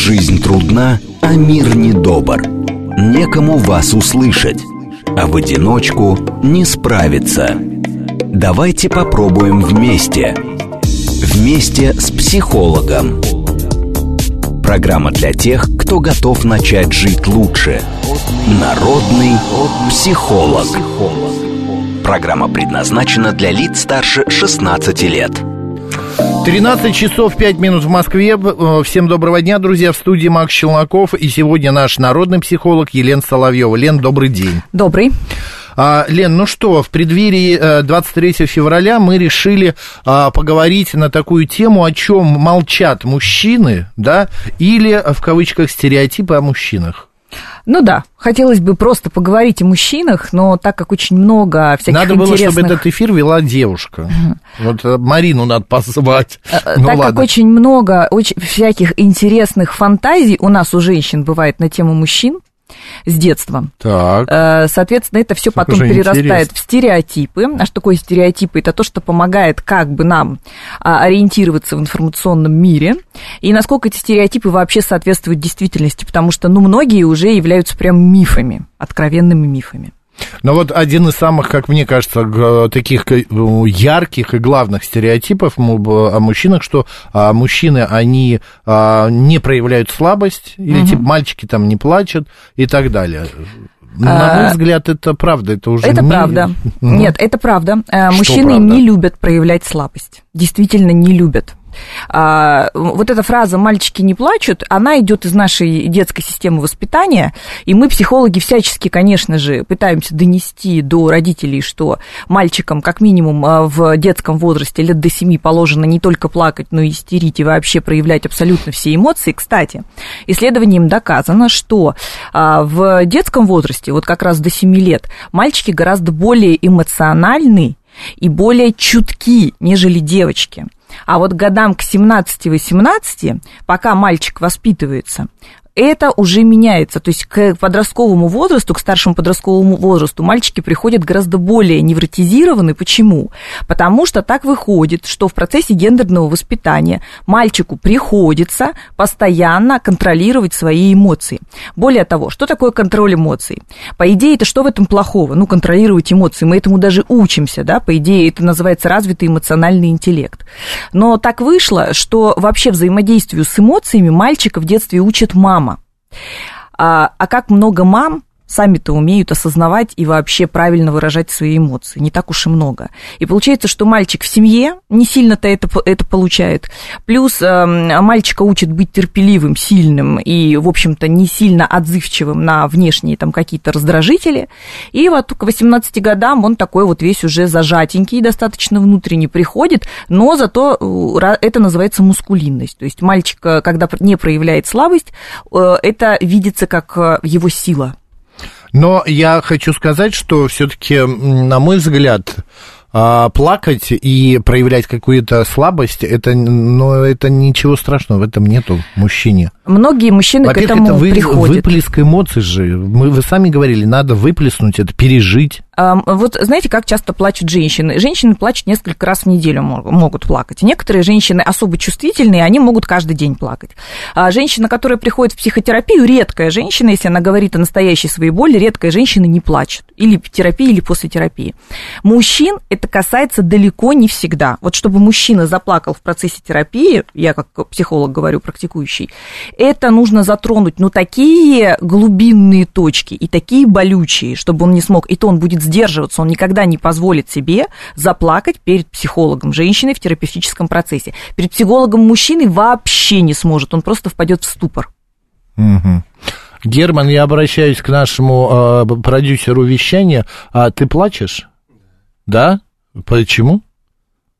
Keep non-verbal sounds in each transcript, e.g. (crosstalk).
Жизнь трудна, а мир недобр. Некому вас услышать, а в одиночку не справиться. Давайте попробуем вместе. Вместе с психологом. Программа для тех, кто готов начать жить лучше. Народный психолог. Программа предназначена для лиц старше 16 лет. 13 часов 5 минут в Москве. Э, Всем доброго дня, друзья. В студии Макс Челноков. И сегодня наш народный психолог Елена Соловьева. Лен, добрый день. Добрый. А, Лен, ну что, в преддверии э, 23 февраля мы решили а, поговорить на такую тему, о чем молчат мужчины, да, или э, в кавычках стереотипы о мужчинах. Ну да, хотелось бы просто поговорить о мужчинах, но так как очень много всяких Надо было, интересных... чтобы этот эфир вела девушка. Вот э, Марину надо позвать. Э, Ну так как ладно. очень много очень всяких интересных фантазий у нас, у женщин, бывает на тему мужчин с детства. Так. Э, Соответственно, это все потом перерастает интересно. в стереотипы. А что такое стереотипы? Это то, что помогает как бы нам а, ориентироваться в информационном мире. И насколько эти стереотипы вообще соответствуют действительности. Потому что, ну, многие уже являются прям мифами, откровенными мифами. Но вот один из самых, как мне кажется, таких э, ярких и главных стереотипов о мужчинах, что а, мужчины, они а, не проявляют слабость, или типа мальчики там не плачут и так далее. На мой А, взгляд, это правда, это уже Это не- правда. (laughs) Нет, это правда. Э, Мужчины правда? не любят проявлять слабость. Действительно не любят. А, вот эта фраза «мальчики не плачут», она идет из нашей детской системы воспитания, и мы, психологи, всячески, конечно же, пытаемся донести до родителей, что мальчикам, как минимум, а, в детском возрасте лет до 7 положено не только плакать, но и истерить и вообще проявлять абсолютно все эмоции. Кстати, исследованием доказано, что а, в детском возрасте, вот как раз до 7 лет, мальчики гораздо более эмоциональны и более чутки, нежели девочки. А вот годам к 17-18, пока мальчик воспитывается, это уже меняется. То есть к подростковому возрасту, к старшему подростковому возрасту мальчики приходят гораздо более невротизированы. Почему? Потому что так выходит, что в процессе гендерного воспитания мальчику приходится постоянно контролировать свои эмоции. Более того, что такое контроль эмоций? По идее, это что в этом плохого? Ну, контролировать эмоции. Мы этому даже учимся, да, по идее, это называется развитый эмоциональный интеллект. Но так вышло, что вообще взаимодействию с эмоциями мальчика в детстве учит мама. А, а как много мам сами-то умеют осознавать и вообще правильно выражать свои эмоции. Не так уж и много. И получается, что мальчик в семье не сильно-то это, это получает. Плюс э, мальчика учат быть терпеливым, сильным и, в общем-то, не сильно отзывчивым на внешние там какие-то раздражители. И вот к 18 годам он такой вот весь уже зажатенький, достаточно внутренне приходит, но зато э, это называется мускулинность. То есть мальчик, когда не проявляет слабость, э, это видится как э, его сила. Но я хочу сказать, что все-таки, на мой взгляд, а, плакать и проявлять какую-то слабость, это, но это ничего страшного, в этом нету мужчине. Многие мужчины к этому это вы, приходят. выплеск эмоций же. Мы, вы сами говорили, надо выплеснуть это, пережить. Вот знаете, как часто плачут женщины? Женщины плачут несколько раз в неделю мог- могут плакать. Некоторые женщины особо чувствительные, они могут каждый день плакать. А женщина, которая приходит в психотерапию, редкая женщина, если она говорит о настоящей своей боли, редкая женщина не плачет. Или в терапии, или после терапии. Мужчин это касается далеко не всегда. Вот чтобы мужчина заплакал в процессе терапии, я как психолог говорю, практикующий, это нужно затронуть, ну, такие глубинные точки и такие болючие, чтобы он не смог, и то он будет сдерживаться, он никогда не позволит себе заплакать перед психологом женщиной в терапевтическом процессе. Перед психологом мужчины вообще не сможет, он просто впадет в ступор. Мгм. Герман, я обращаюсь к нашему э, продюсеру вещания. А ты плачешь? Да? Почему?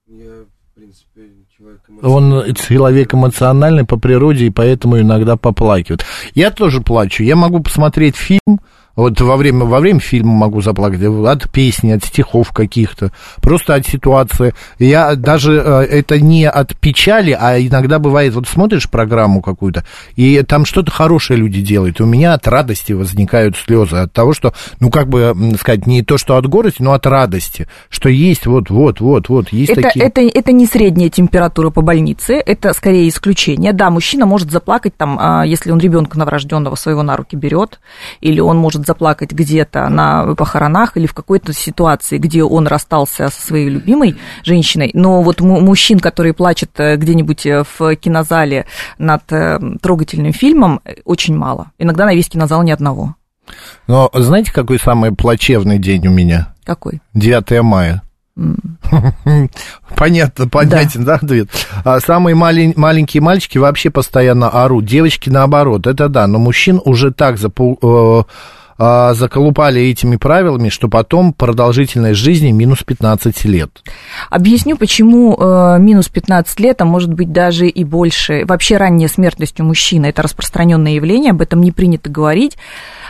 Я, в принципе, человек Он человек эмоциональный по природе, и поэтому иногда поплакивает. Я тоже плачу. Я могу посмотреть фильм, Вот во время, во время фильма могу заплакать, от песни, от стихов каких-то, просто от ситуации. Я даже, э, это не от печали, а иногда бывает, вот смотришь программу какую-то, и там что-то хорошее люди делают, и у меня от радости возникают слезы, от того, что, ну, как бы сказать, не то, что от гордости, но от радости, что есть вот, вот, вот, вот, есть это, такие... Это, это не средняя температура по больнице, это скорее исключение. Да, мужчина может заплакать там, а, если он ребенка новорожденного своего на руки берет, или он может заплакать где-то на похоронах, или в какой-то ситуации, где он расстался со своей любимой женщиной. Но вот мужчин, которые плачут э, где-нибудь э, в кинозале над э, трогательным фильмом, очень мало. Иногда на весь кинозал ни одного. Но знаете, какой самый плачевный день у меня? Какой? 9 мая. Понятно, понятен, да, ответ? А самые малень, маленькие мальчики вообще постоянно орут. Девочки наоборот, это да, но мужчин уже так запу, э, заколупали этими правилами, что потом продолжительность жизни минус 15 лет. Объясню, почему э, минус 15 лет, а может быть даже и больше. Вообще ранняя смертность у мужчины – это распространенное явление, об этом не принято говорить.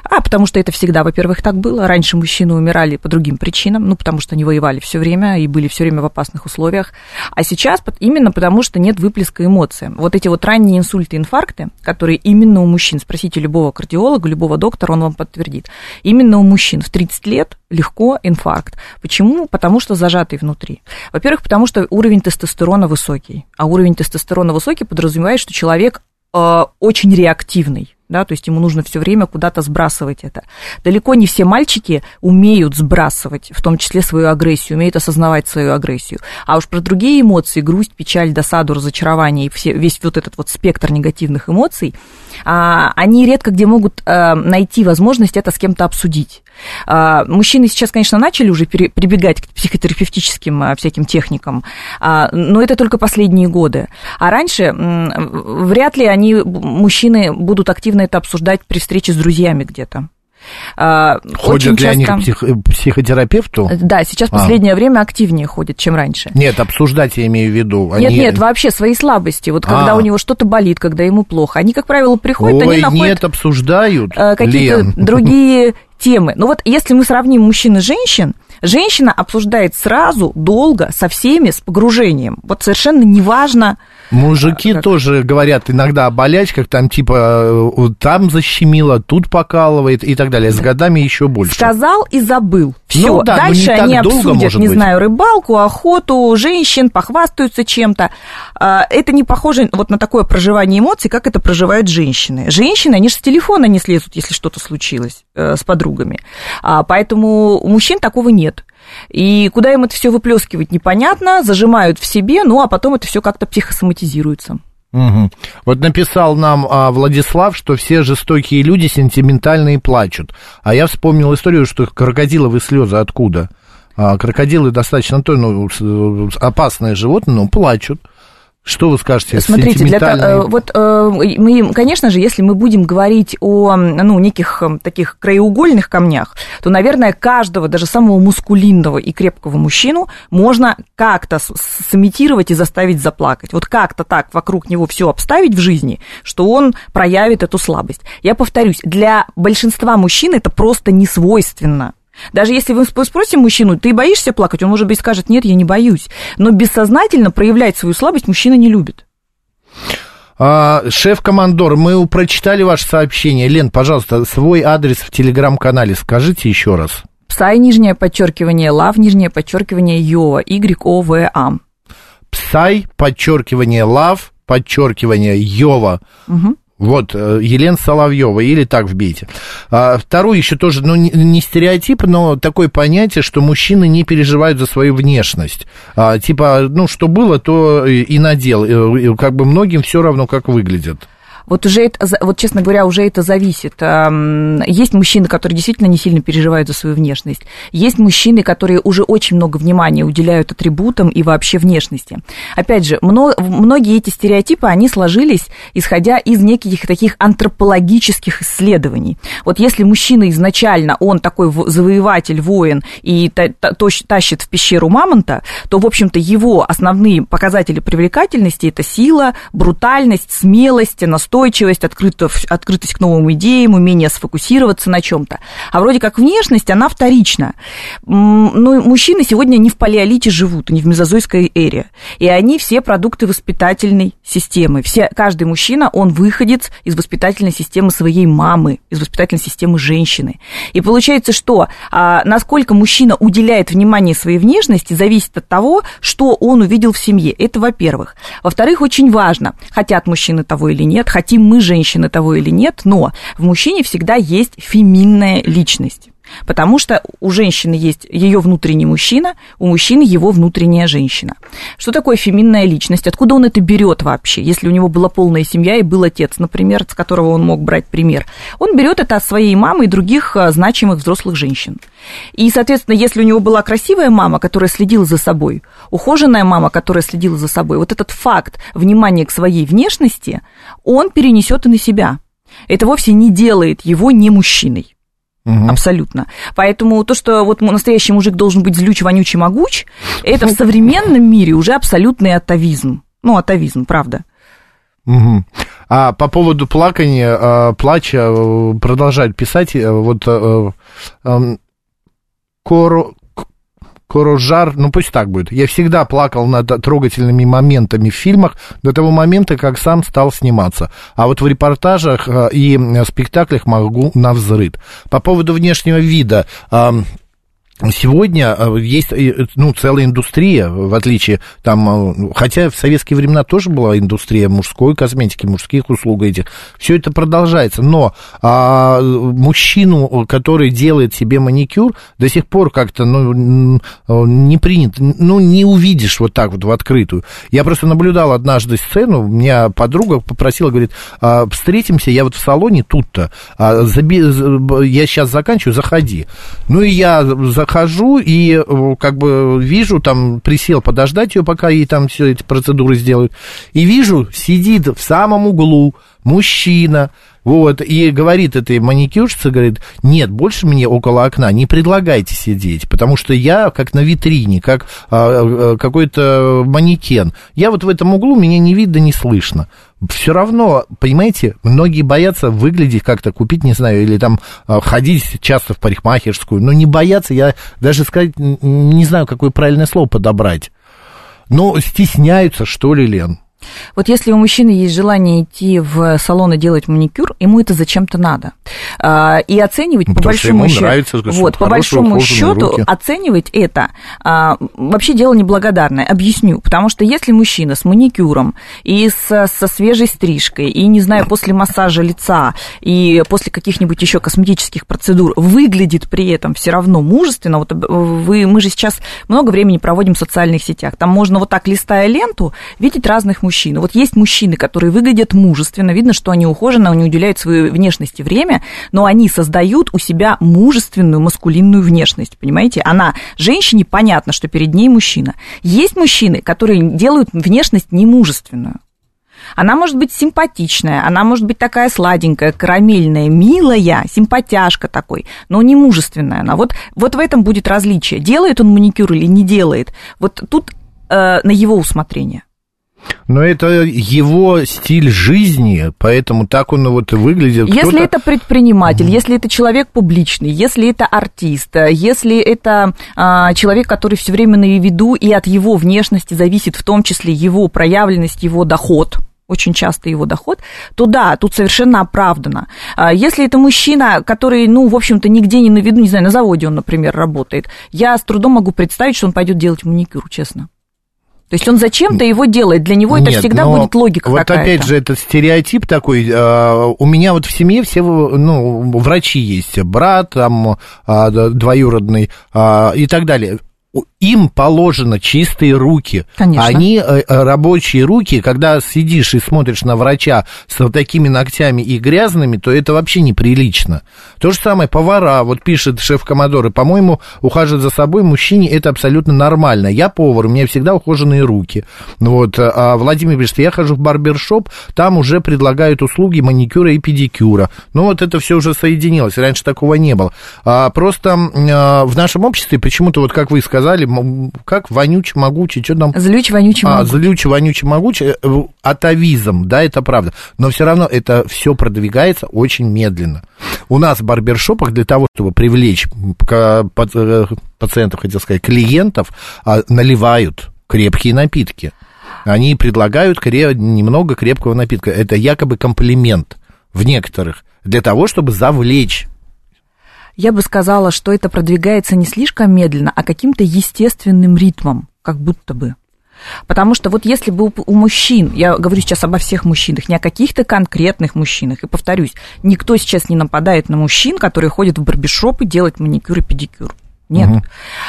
А потому что это всегда, во-первых, так было. Раньше мужчины умирали по другим причинам, ну, потому что они воевали все время и были все время в опасных условиях. А сейчас именно потому, что нет выплеска эмоций. Вот эти вот ранние инсульты, инфаркты, которые именно у мужчин, спросите любого кардиолога, любого доктора, он вам подтвердит. Именно у мужчин в 30 лет легко инфаркт. Почему? Потому что зажатый внутри. Во-первых, потому что уровень тестостерона высокий. А уровень тестостерона высокий подразумевает, что человек э, очень реактивный да, то есть ему нужно все время куда-то сбрасывать это. Далеко не все мальчики умеют сбрасывать, в том числе свою агрессию, умеют осознавать свою агрессию. А уж про другие эмоции, грусть, печаль, досаду, разочарование и все, весь вот этот вот спектр негативных эмоций, а, они редко где могут а, найти возможность это с кем-то обсудить. А, мужчины сейчас, конечно, начали уже прибегать к психотерапевтическим а, всяким техникам, а, но это только последние годы. А раньше вряд ли они, мужчины, будут активно это обсуждать при встрече с друзьями где-то. Ходят ли часто... они к псих... психотерапевту? Да, сейчас в последнее а. время активнее ходят, чем раньше. Нет, обсуждать я имею в виду. Они... Нет, нет, вообще свои слабости. Вот когда а. у него что-то болит, когда ему плохо. Они, как правило, приходят, Ой, они находят... нет, обсуждают, Какие-то другие (laughs) темы. Ну вот если мы сравним мужчин и женщин, женщина обсуждает сразу, долго, со всеми, с погружением. Вот совершенно неважно, Мужики как... тоже говорят иногда о болячках, там типа э, там защемило, тут покалывает и так далее. С годами еще больше. Сказал и забыл. Все. Ну, да, Дальше они обсудят, не быть. знаю, рыбалку, охоту, женщин, похвастаются чем-то. А, это не похоже вот на такое проживание эмоций, как это проживают женщины. Женщины, они же с телефона не слезут, если что-то случилось э, с подругами. А, поэтому у мужчин такого нет. И куда им это все выплескивать, непонятно, зажимают в себе, ну а потом это все как-то психосоматизируется. Угу. Вот написал нам а, Владислав, что все жестокие люди сентиментальные плачут. А я вспомнил историю, что крокодиловые слезы откуда? А, крокодилы достаточно то, ну, опасное животное, но плачут. Что вы скажете? Смотрите, для, э, вот э, мы, конечно же, если мы будем говорить о ну, неких э, таких краеугольных камнях, то, наверное, каждого, даже самого мускулинного и крепкого мужчину можно как-то сымитировать и заставить заплакать. Вот как-то так вокруг него все обставить в жизни, что он проявит эту слабость. Я повторюсь, для большинства мужчин это просто не свойственно. Даже если вы спросите мужчину, ты боишься плакать, он, может быть, скажет, нет, я не боюсь. Но бессознательно проявлять свою слабость мужчина не любит. А, шеф-командор, мы прочитали ваше сообщение. Лен, пожалуйста, свой адрес в телеграм-канале скажите еще раз. Psy, нижнее подчеркивание, love, нижнее подчеркивание, yova, Y-O-V-A. Psy, подчеркивание, love, подчеркивание, yova. Угу. Вот, э, Елена Соловьева, или так вбейте. А, второе еще тоже, ну, не стереотип, но такое понятие, что мужчины не переживают за свою внешность. А, типа, ну, что было, то и надел. Как бы многим все равно, как выглядят. Вот уже это, вот честно говоря, уже это зависит. Есть мужчины, которые действительно не сильно переживают за свою внешность. Есть мужчины, которые уже очень много внимания уделяют атрибутам и вообще внешности. Опять же, многие эти стереотипы, они сложились, исходя из неких таких антропологических исследований. Вот если мужчина изначально, он такой завоеватель, воин и тащит в пещеру мамонта, то, в общем-то, его основные показатели привлекательности – это сила, брутальность, смелость, настойчивость, устойчивость, открытость, открытость к новым идеям, умение сфокусироваться на чем-то. А вроде как внешность, она вторична. Ну, мужчины сегодня не в палеолите живут, не в мезозойской эре. И они все продукты воспитательной системы. Все, каждый мужчина, он выходец из воспитательной системы своей мамы, из воспитательной системы женщины. И получается, что а, насколько мужчина уделяет внимание своей внешности, зависит от того, что он увидел в семье. Это во-первых. Во-вторых, очень важно, хотят мужчины того или нет, хотим мы, женщины, того или нет, но в мужчине всегда есть феминная личность. Потому что у женщины есть ее внутренний мужчина, у мужчины его внутренняя женщина. Что такое феминная личность? Откуда он это берет вообще? Если у него была полная семья и был отец, например, с которого он мог брать пример. Он берет это от своей мамы и других а, значимых взрослых женщин. И, соответственно, если у него была красивая мама, которая следила за собой, ухоженная мама, которая следила за собой, вот этот факт внимания к своей внешности, он перенесет и на себя. Это вовсе не делает его не мужчиной. Угу. Абсолютно. Поэтому то, что вот настоящий мужик должен быть злюч, вонючий, могуч, это в современном мире уже абсолютный атовизм. Ну, атовизм, правда. Угу. А по поводу плакания, а, плача, э, продолжать писать, э, вот э, Коро, Корожар, ну пусть так будет. Я всегда плакал над трогательными моментами в фильмах до того момента, как сам стал сниматься. А вот в репортажах э, и спектаклях могу на взрыд. По поводу внешнего вида. Сегодня э, есть э, ну, целая индустрия, в отличие там, э, хотя в советские времена тоже была индустрия мужской косметики, мужских услуг этих. Все это продолжается, но а, мужчину, который делает себе маникюр, до сих пор как-то ну, не принято, ну, не увидишь вот так вот в открытую. Я просто наблюдал однажды сцену, меня подруга попросила, говорит, «А, встретимся, я вот в салоне тут-то, а, я сейчас заканчиваю, заходи. Ну, и я захожу и э, как бы вижу, там присел подождать ее, пока ей там все эти процедуры сделают, и вижу, сидит в самом углу мужчина, вот, и говорит этой маникюрщице, говорит, нет, больше мне около окна не предлагайте сидеть, потому что я как на витрине, как а, а, какой-то манекен. Я вот в этом углу, меня не видно, не слышно. Все равно, понимаете, многие боятся выглядеть как-то, купить, не знаю, или там а, ходить часто в парикмахерскую, но не боятся, я даже сказать, не знаю, какое правильное слово подобрать. Но стесняются, что ли, Лен? Вот если у мужчины есть желание идти в салон и делать маникюр, ему это зачем-то надо. А, и оценивать ну, по большому счету, нравится, вот, по большому счету руки. оценивать это а, вообще дело неблагодарное. Объясню. Потому что если мужчина с маникюром и с, со свежей стрижкой, и, не знаю, после массажа лица, и после каких-нибудь еще косметических процедур выглядит при этом все равно мужественно, вот вы, мы же сейчас много времени проводим в социальных сетях, там можно вот так, листая ленту, видеть разных мужчин мужчины. Вот есть мужчины, которые выглядят мужественно, видно, что они ухожены, они уделяют своей внешности время, но они создают у себя мужественную, маскулинную внешность, понимаете? Она, женщине понятно, что перед ней мужчина. Есть мужчины, которые делают внешность немужественную. Она может быть симпатичная, она может быть такая сладенькая, карамельная, милая, симпатяшка такой, но не мужественная она. Вот, вот в этом будет различие. Делает он маникюр или не делает. Вот тут э, на его усмотрение. Но это его стиль жизни, поэтому так он вот и выглядит. Если это предприниматель, mm если это человек публичный, если это артист, если это а, человек, который все время на виду, и от его внешности зависит в том числе его проявленность, его доход, очень часто его доход, то да, тут совершенно оправдано. А если это мужчина, который, ну, в общем-то, нигде не на виду, не знаю, на заводе он, например, работает, я с трудом могу представить, что он пойдет делать маникюр, честно. То есть он зачем-то его делает, для него Нет, это всегда будет логика вот какая-то. опять же, этот стереотип такой, а, у меня вот в семье все, ну, врачи есть, брат там а, двоюродный а, и так далее им положено чистые руки. Конечно. Они э, э, рабочие руки, когда сидишь и смотришь на врача с вот такими ногтями и грязными, то это вообще неприлично. То же самое повара, вот пишет шеф Комодоры, по-моему, ухаживать за собой мужчине это абсолютно нормально. Я повар, у меня всегда ухоженные руки. Вот, а Владимир пишет, я хожу в барбершоп, там уже предлагают услуги маникюра и педикюра. Ну вот это все уже соединилось, раньше такого не было. А, просто а, в нашем обществе почему-то, вот как вы сказали, сказали, как вонючий, могучий, что там? Злючий, вонючий, А, могучий. злючий, вонючий, могучий, э, атовизм, да, это правда. Но все равно это все продвигается очень медленно. У нас в барбершопах для того, чтобы привлечь э, пациентов, хотел сказать, клиентов, а, наливают крепкие напитки. Они предлагают кре- немного крепкого напитка. Это якобы комплимент в некоторых, для того, чтобы завлечь. Я бы сказала, что это продвигается не слишком медленно, а каким-то естественным ритмом, как будто бы. Потому что вот если бы у, мужчин, я говорю сейчас обо всех мужчинах, не о каких-то конкретных мужчинах, и повторюсь, никто сейчас не нападает на мужчин, которые ходят в барбершопы делать маникюр и педикюр. Нет. Мгм.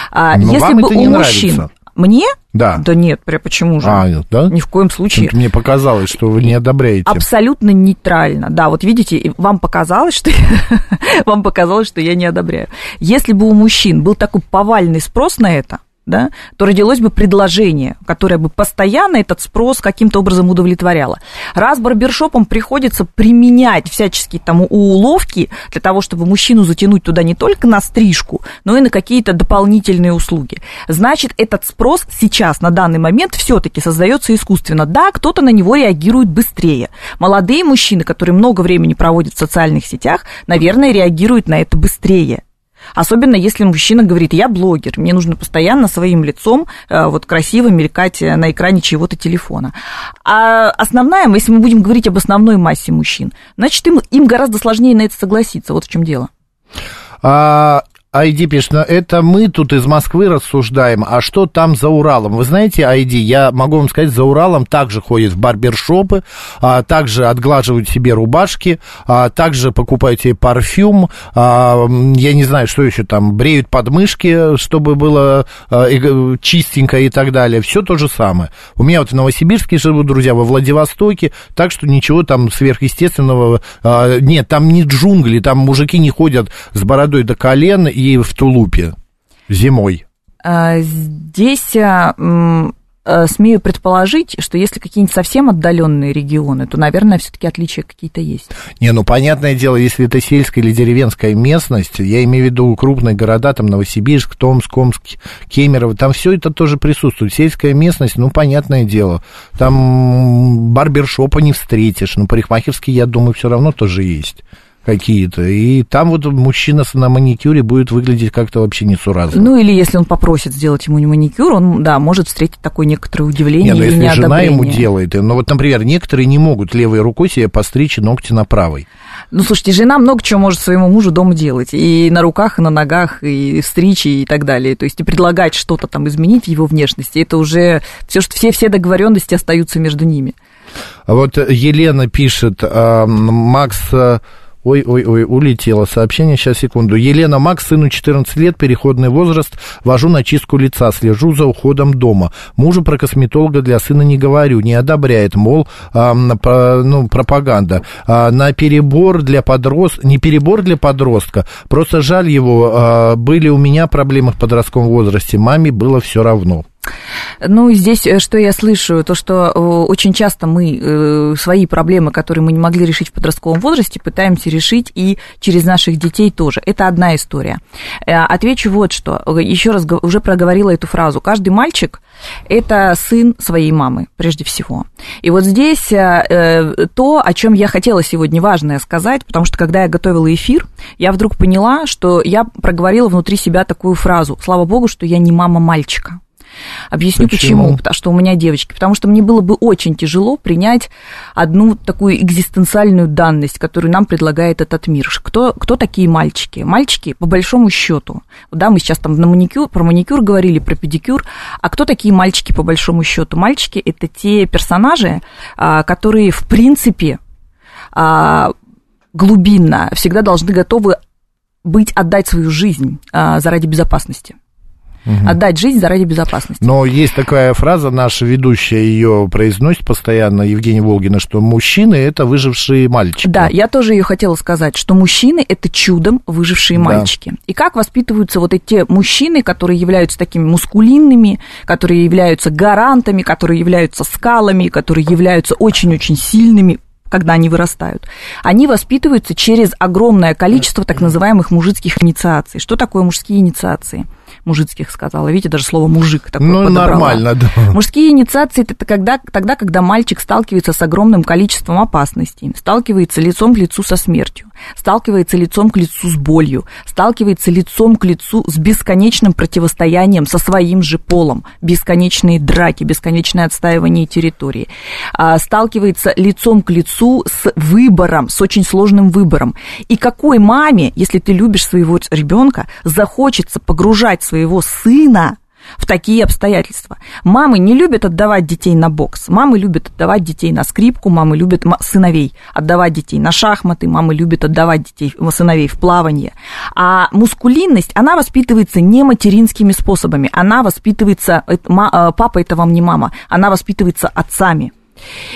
А, Но если бы у мужчин... нравится. Мне? Да. Да нет, пря- почему же? А, да? Ни в коем случае. Мне показалось, что вы не одобряете. Абсолютно нейтрально. Да, вот видите, вам показалось, что (laughs) вам показалось, что я не одобряю. Если бы у мужчин был такой повальный спрос на это, да, то родилось бы предложение, которое бы постоянно этот спрос каким-то образом удовлетворяло. Раз барбершопам приходится применять всяческие там уловки для того, чтобы мужчину затянуть туда не только на стрижку, но и на какие-то дополнительные услуги, значит, этот спрос сейчас, на данный момент, все-таки создается искусственно. Да, кто-то на него реагирует быстрее. Молодые мужчины, которые много времени проводят в социальных сетях, наверное, реагируют на это быстрее. Особенно если мужчина говорит, я блогер, мне нужно постоянно своим лицом э, вот красиво мелькать э, на экране чьего-то телефона. А основная, если мы будем говорить об основной массе мужчин, значит, им, им гораздо сложнее на это согласиться. Вот в чем дело. А, Айди пишет, «Ну, это мы тут из Москвы рассуждаем, а что там за Уралом? Вы знаете, Айди, я могу вам сказать, за Уралом также ходят в барбершопы, а, также отглаживают себе рубашки, а, также покупают себе парфюм, а, я не знаю, что еще там, бреют подмышки, чтобы было а, чистенько и так далее. Все то же самое. У меня вот в Новосибирске живут друзья, во Владивостоке, так что ничего там сверхъестественного а, нет. Там не джунгли, там мужики не ходят с бородой до колен и в тулупе зимой. А, Здесь а, а, смею предположить, что если какие-нибудь совсем отдаленные регионы, то, наверное, все-таки отличия какие-то есть. Не, ну, понятное дело, если это сельская или деревенская местность, я имею в виду крупные города, там, Новосибирск, Томск, Омск, Кемерово, там все это тоже присутствует. Сельская местность, ну, понятное дело, там барбершопа не встретишь, но парикмахерские, я думаю, все равно тоже есть какие-то. И там вот мужчина на маникюре будет выглядеть как-то вообще несуразно. Ну, или если он попросит сделать ему маникюр, он, да, может встретить такое некоторое удивление Не, ну или если жена ему делает, ну вот, например, некоторые не могут левой рукой себе постричь ногти на правой. Ну, слушайте, жена много чего может своему мужу дома делать. И на руках, и на ногах, и стричь, и так далее. То есть и предлагать что-то там изменить в его внешности, это уже все, что все, все договоренности остаются между ними. А вот Елена пишет, а, Макс... Ой-ой-ой, улетело сообщение, сейчас, секунду. Елена Макс, сыну 14 лет, переходный возраст, вожу на чистку лица, слежу за уходом дома. Мужу про косметолога для сына не говорю, не одобряет, мол, а, про- ну, пропаганда. А, на перебор для подростка, не перебор для подростка, просто жаль его, а, были у меня проблемы в подростковом возрасте, маме было все равно. Ну, здесь, э, что я слышу, то, что э, очень часто мы э, свои проблемы, которые мы не могли решить в подростковом возрасте, пытаемся решить и через наших детей тоже. Это одна история. Отвечу вот что. Еще раз уже проговорила эту фразу. Каждый мальчик – это сын своей мамы, прежде всего. И вот здесь то, о чем я хотела сегодня важное сказать, потому что когда я готовила эфир, я вдруг поняла, что я проговорила внутри себя такую фразу. Слава богу, что я не мама мальчика. Объясню Почему? почему. Потому что у меня девочки. Потому что мне было бы очень тяжело принять одну такую экзистенциальную данность, которую нам предлагает этот мир. Кто, кто такие мальчики? Мальчики, по большому счету, да, мы сейчас там на маникюр, про маникюр говорили, про педикюр, а кто такие мальчики, по большому счету? Мальчики – это те персонажи, а, которые, в принципе, а, глубинно всегда должны готовы быть, отдать свою жизнь а, заради безопасности. Отдать жизнь заради безопасности. Но есть такая фраза, наша ведущая ее произносит постоянно, Евгения Волгина, что мужчины это выжившие мальчики. Да, я тоже ее хотела сказать, что мужчины это чудом выжившие Да. мальчики. И как воспитываются вот эти мужчины, которые являются такими мускулинными, которые являются гарантами, которые являются скалами, которые являются очень-очень сильными когда они вырастают. Они воспитываются через огромное количество так называемых мужицких инициаций. Что такое мужские инициации? Мужицких сказала. Видите, даже слово мужик такое Ну, подобрала. нормально, да. Мужские инициации это когда, тогда, когда мальчик сталкивается с огромным количеством опасностей, сталкивается лицом к лицу со смертью, сталкивается лицом к лицу с болью, сталкивается лицом к лицу с бесконечным противостоянием со своим же полом, бесконечные драки, бесконечное отстаивание территории, а, сталкивается лицом к лицу с выбором, с очень сложным выбором. И какой маме, если ты любишь своего ребенка, захочется погружать своего сына в такие обстоятельства. Мамы не любят отдавать детей на бокс, мамы любят отдавать детей на скрипку, мамы любят сыновей отдавать детей на шахматы, мамы любят отдавать детей, сыновей в плавание. А мускулинность, она воспитывается не материнскими способами, она воспитывается, э, папа это вам не мама, она воспитывается отцами.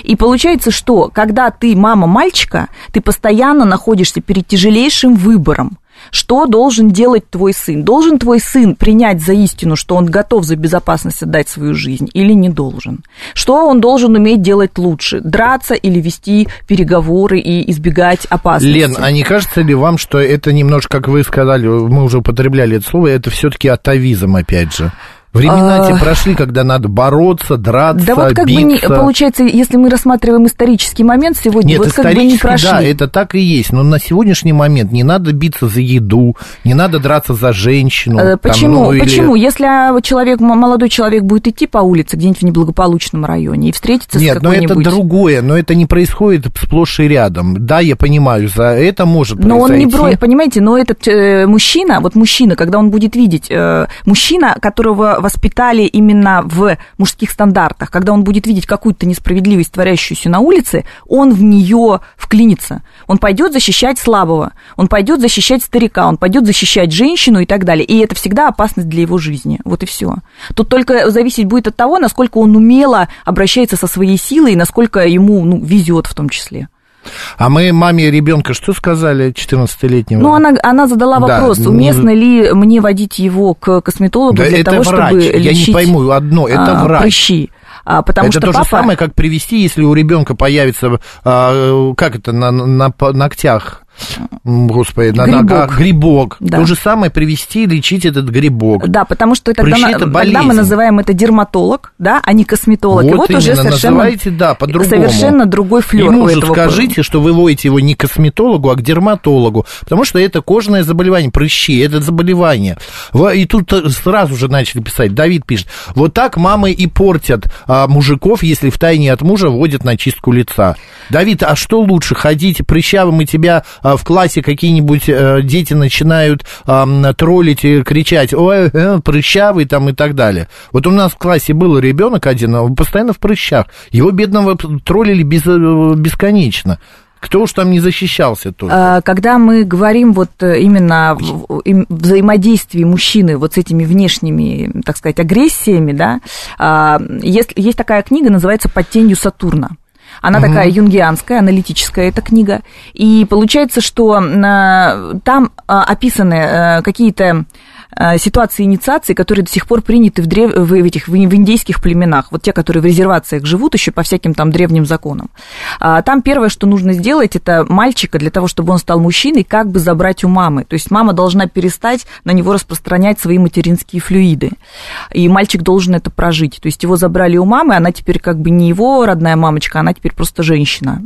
И получается, что когда ты мама мальчика, ты постоянно находишься перед тяжелейшим выбором. Что должен делать твой сын? Должен твой сын принять за истину, что он готов за безопасность отдать свою жизнь, или не должен? Что он должен уметь делать лучше? Драться или вести переговоры и избегать опасности? Лен, а не кажется ли вам, что это немножко, как вы сказали, мы уже употребляли это слово, это все-таки атовизм, опять же? Времена А. те прошли, когда надо бороться, драться, Да вот как бы не, биться. получается, если мы рассматриваем исторический момент сегодня, Нет, вот как бы не прошли. да, это так и есть. Но на сегодняшний момент не надо биться за еду, не надо драться за женщину. Там, Почему? ну, или- Почему? Если а, человек, молодой человек будет идти по улице где-нибудь в неблагополучном районе и встретиться Нет, с но это какой-нибудь... другое, но это не происходит сплошь и рядом. Да, я понимаю, за это может Но он произойти. не бро... понимаете, но этот э, мужчина, вот мужчина, когда он будет видеть, э, мужчина, которого воспитали именно в мужских стандартах, когда он будет видеть какую-то несправедливость, творящуюся на улице, он в нее вклинится. Он пойдет защищать слабого, он пойдет защищать старика, он пойдет защищать женщину и так далее. И это всегда опасность для его жизни. Вот и все. Тут только зависеть будет от того, насколько он умело обращается со своей силой и насколько ему ну, везет в том числе. А мы маме ребенка что сказали 14-летнего? Ну, она, она задала Да, вопрос, ну, уместно ли мне водить его к косметологу Да для того, врач. чтобы Я лечить не пойму одно, это а, врач. прыщи. А, потому это что то папа... же самое, как привести, если у ребенка появится, а, как это, на, на по- ногтях, господи, на Грибок. ногах грибок. Да. То же самое привести и лечить этот грибок. Да, потому что тогда, Прыщи на- это тогда мы болезнь. называем это дерматолог, да, а не косметолог. и Вот вот уже именно, совершенно, называйте, да, по-другому. совершенно другой флер Ему у же этого скажите, что вы водите его не к косметологу, а к дерматологу, потому что это кожное заболевание, прыщи, это заболевание. И тут э, сразу же начали писать, Давид пишет, вот так мамы и портят а, мужиков, если в тайне от мужа водят на чистку лица. Давид, а что лучше, ходить прыщавым, и тебя а, в классе какие-нибудь э, дети начинают а, троллить и кричать, ой, э, прыщавый там и так далее. Вот у нас в классе был ребенок один, он постоянно в прыщах. Его бедного троллили без, э, бесконечно. Кто уж там не защищался только. А, Когда мы говорим вот именно о взаимодействии мужчины вот с этими внешними, так сказать, агрессиями, да, а, есть, есть такая книга, называется «Под тенью Сатурна». Она такая юнгианская, аналитическая эта книга. И получается, что а, там а, описаны э, какие-то ситуации инициации, которые до сих пор приняты в, древ... в, этих, в индейских племенах, вот те, которые в резервациях живут еще по всяким там древним законам. А, Там первое, что нужно сделать, это мальчика для того, чтобы он стал мужчиной, как бы забрать у мамы. То есть мама должна перестать на него распространять свои материнские флюиды. И мальчик должен это прожить. То есть его забрали у мамы, она теперь как бы не его родная мамочка, она теперь просто женщина,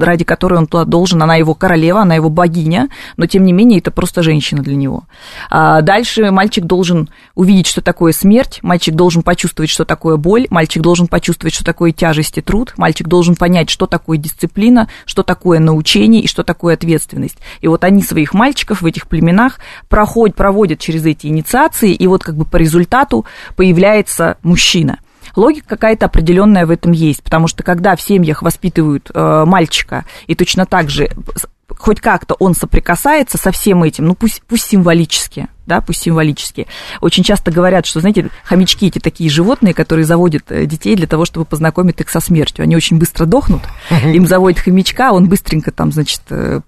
ради которой он туда должен, она его королева, она его богиня, но тем не менее это просто женщина для него. А Дальше мальчик должен увидеть, что такое смерть, мальчик должен почувствовать, что такое боль, мальчик должен почувствовать, что такое тяжесть и труд, мальчик должен понять, что такое дисциплина, что такое научение и что такое ответственность. И вот они своих мальчиков в этих племенах проходят, проводят через эти инициации, и вот как бы по результату появляется мужчина. Логика какая-то определенная в этом есть, потому что когда в семьях воспитывают э, мальчика, и точно так же хоть как-то он соприкасается со всем этим, ну пусть, пусть символически, да, пусть символически. Очень часто говорят, что, знаете, хомячки эти такие животные, которые заводят э, детей для того, чтобы познакомить их со смертью. Они очень быстро дохнут, (laughs) им заводят хомячка, он быстренько там, значит, э,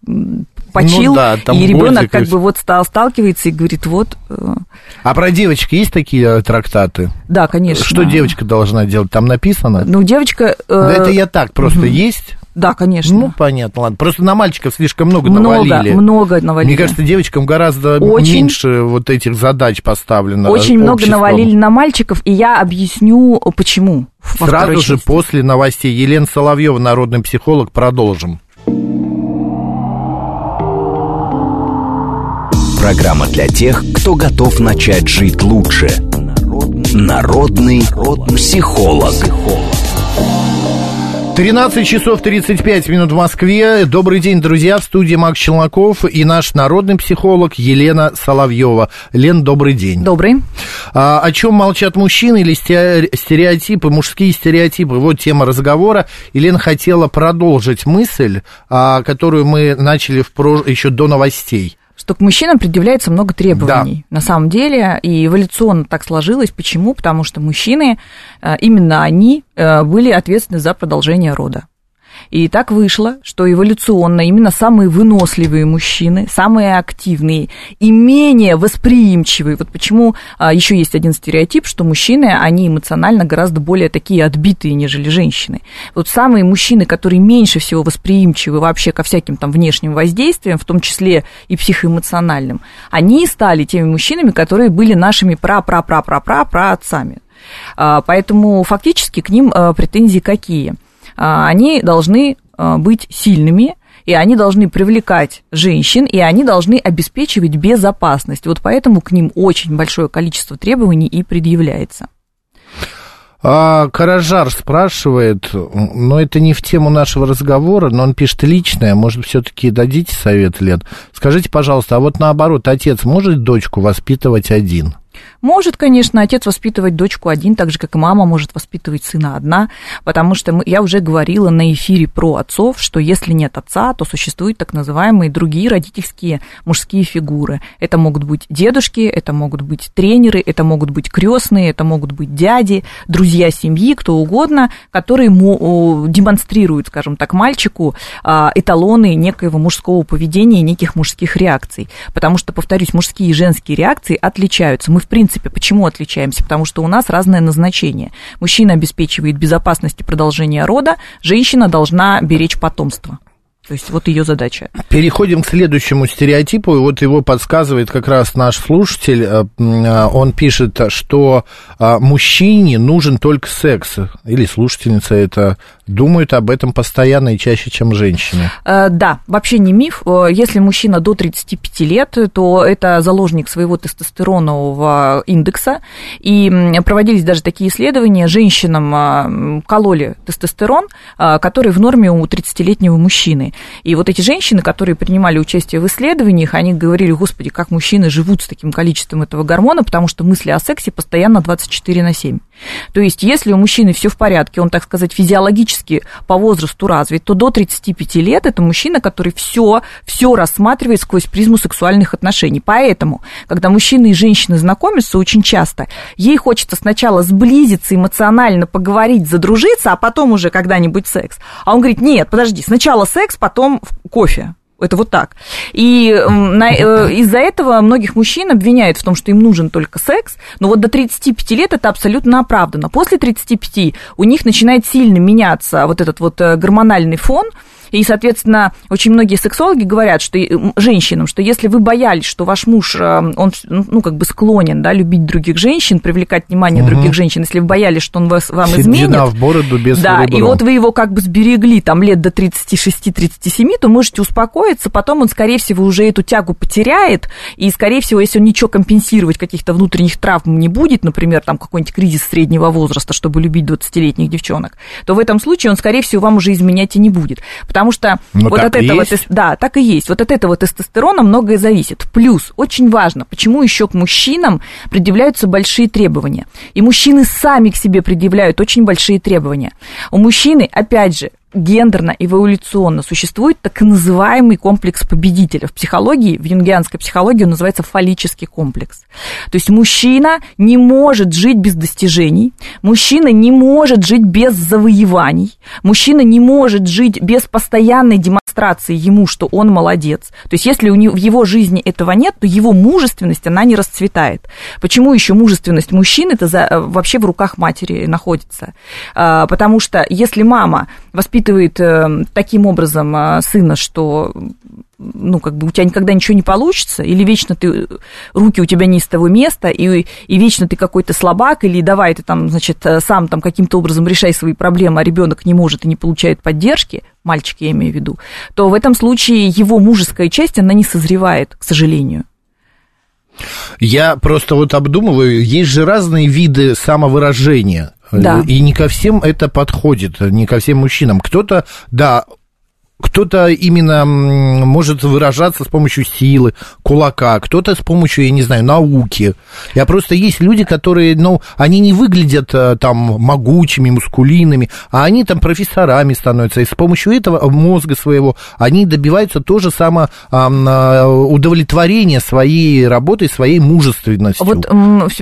почил, Ну да, и ребенок как бы вот стал, сталкивается и говорит, вот, э, А про девочек есть такие трактаты? да, конечно. Что девочка должна делать? Там написано? Ну, девочка... э, Да это я так, просто есть? Да, конечно. Ну, понятно, ладно. Просто на мальчиков слишком много, много, навалили. много навалили. Мне кажется, девочкам гораздо Очень- меньше вот этих задач поставлено. Очень много обществом. навалили на мальчиков, и я объясню, почему. во Сразу же части. после новостей Елена Соловьева, народный психолог, продолжим. Программа для тех, кто готов начать жить лучше. Народный психолог. 13 часов 35 минут в Москве. Добрый день, друзья. В студии Макс Челноков и наш народный психолог Елена Соловьева. Лен, добрый день. Добрый. А, о чем молчат мужчины или сте- стереотипы, мужские стереотипы? Вот тема разговора. Елена хотела продолжить мысль, а, которую мы начали в про- еще до новостей. Что к мужчинам предъявляется много требований. На самом деле, и эволюционно так сложилось. Почему? Потому что мужчины, э, именно они э, были ответственны за продолжение рода. И так вышло, что эволюционно именно самые выносливые мужчины, самые активные и менее восприимчивые. Вот почему а, еще есть один стереотип, что мужчины, они эмоционально гораздо более такие отбитые, нежели женщины. Вот самые мужчины, которые меньше всего восприимчивы вообще ко всяким там внешним воздействиям, в том числе и психоэмоциональным, они стали теми мужчинами, которые были нашими пра-пра-пра-пра-пра-отцами. А, Поэтому фактически к ним а, претензии какие? А, Они должны а, быть сильными, и они должны привлекать женщин, и они должны обеспечивать безопасность. Вот поэтому к ним очень большое количество требований и предъявляется. А, Каражар спрашивает, но это не в тему нашего разговора, но он пишет личное, может, все-таки дадите совет, Лен? Скажите, пожалуйста, а вот наоборот, отец может дочку воспитывать один? Может, конечно, отец воспитывать дочку один, так же, как и мама может воспитывать сына одна, потому что мы, я уже говорила на эфире про отцов, что если нет отца, то существуют так называемые другие родительские мужские фигуры. Это могут быть дедушки, это могут быть тренеры, это могут быть крестные, это могут быть дяди, друзья семьи, кто угодно, которые демонстрируют, скажем так, мальчику а, эталоны некоего мужского поведения, неких мужских реакций. Потому что, повторюсь, мужские и женские реакции отличаются. Мы, в принципе, почему отличаемся? Потому что у нас разное назначение. Мужчина обеспечивает безопасность и продолжение рода, женщина должна беречь потомство. То есть вот ее задача. Переходим к следующему стереотипу. И Вот его подсказывает как раз наш слушатель. Э, э, Он пишет, что а, мужчине нужен только секс. Или слушательница это думают об этом постоянно и чаще, чем женщины. Э, Да, вообще не миф. Э, Если мужчина до 35 лет, то это заложник своего тестостеронового индекса. И проводились даже такие исследования. Женщинам кололи тестостерон, который в норме у 30-летнего мужчины. И вот эти женщины, которые принимали участие в исследованиях, они говорили, господи, как мужчины живут с таким количеством этого гормона, потому что мысли о сексе постоянно 24 на 7. То есть, если у мужчины все в порядке, он, так сказать, физиологически по возрасту развит, то до 35 лет это мужчина, который все, все рассматривает сквозь призму сексуальных отношений. Поэтому, когда мужчины и женщины знакомятся очень часто, ей хочется сначала сблизиться, эмоционально поговорить, задружиться, а потом уже когда-нибудь секс. А он говорит, нет, подожди, сначала секс, потом кофе. Это вот так. И э, из-за этого многих мужчин обвиняют в том, что им нужен только секс, но вот до 35 лет это абсолютно оправдано. После 35 у них начинает сильно меняться вот этот вот э, гормональный фон, и, соответственно, очень многие сексологи говорят, что м, женщинам, что если вы боялись, что ваш муж, э, он, ну, как бы склонен, да, любить других женщин, привлекать внимание Мгм. других женщин, если вы боялись, что он вас, вам Седина изменит, в бороду без да, и вот вы его как бы сберегли там лет до 36-37, то можете успокоиться, потом он, скорее всего, уже эту тягу потеряет, и, скорее всего, если он ничего компенсировать, каких-то внутренних травм не будет, например, там какой-нибудь кризис среднего возраста, чтобы любить 20-летних девчонок, то в этом случае он, скорее всего, вам уже изменять и не будет. Потому что Ну, вот от этого... есть. Да, так и есть. Вот от этого тестостерона многое зависит. Плюс, очень важно, почему еще к мужчинам предъявляются большие требования. И мужчины сами к себе предъявляют очень большие требования. У мужчины, опять же, гендерно, эволюционно существует так называемый комплекс победителя. В психологии, в юнгианской психологии он называется фаллический комплекс. То есть мужчина не может жить без достижений, мужчина не может жить без завоеваний, мужчина не может жить без постоянной демонстрации ему, что он молодец. То есть если у него, в его жизни этого нет, то его мужественность, она не расцветает. Почему еще мужественность мужчины это за, вообще в руках матери находится? А, Потому что если мама воспитывает воспитывает э, таким образом э, сына, что ну, как бы у тебя никогда ничего не получится, или вечно ты, руки у тебя не из того места, и, и вечно ты какой-то слабак, или давай ты там, значит, сам там каким-то образом решай свои проблемы, а ребенок не может и не получает поддержки, мальчик я имею в виду, то в этом случае его мужеская часть, она не созревает, к сожалению. Я просто вот обдумываю, есть же разные виды самовыражения. Да. И не ко всем это подходит, не ко всем мужчинам. Кто-то, да, кто-то именно может выражаться с помощью силы, кулака, кто-то с помощью, я не знаю, науки. Я просто есть люди, которые, ну, они не выглядят э, там могучими, мускулинами, а они там профессорами становятся, и с помощью этого мозга своего они добиваются тоже само э, удовлетворения своей работой, своей мужественностью. Вот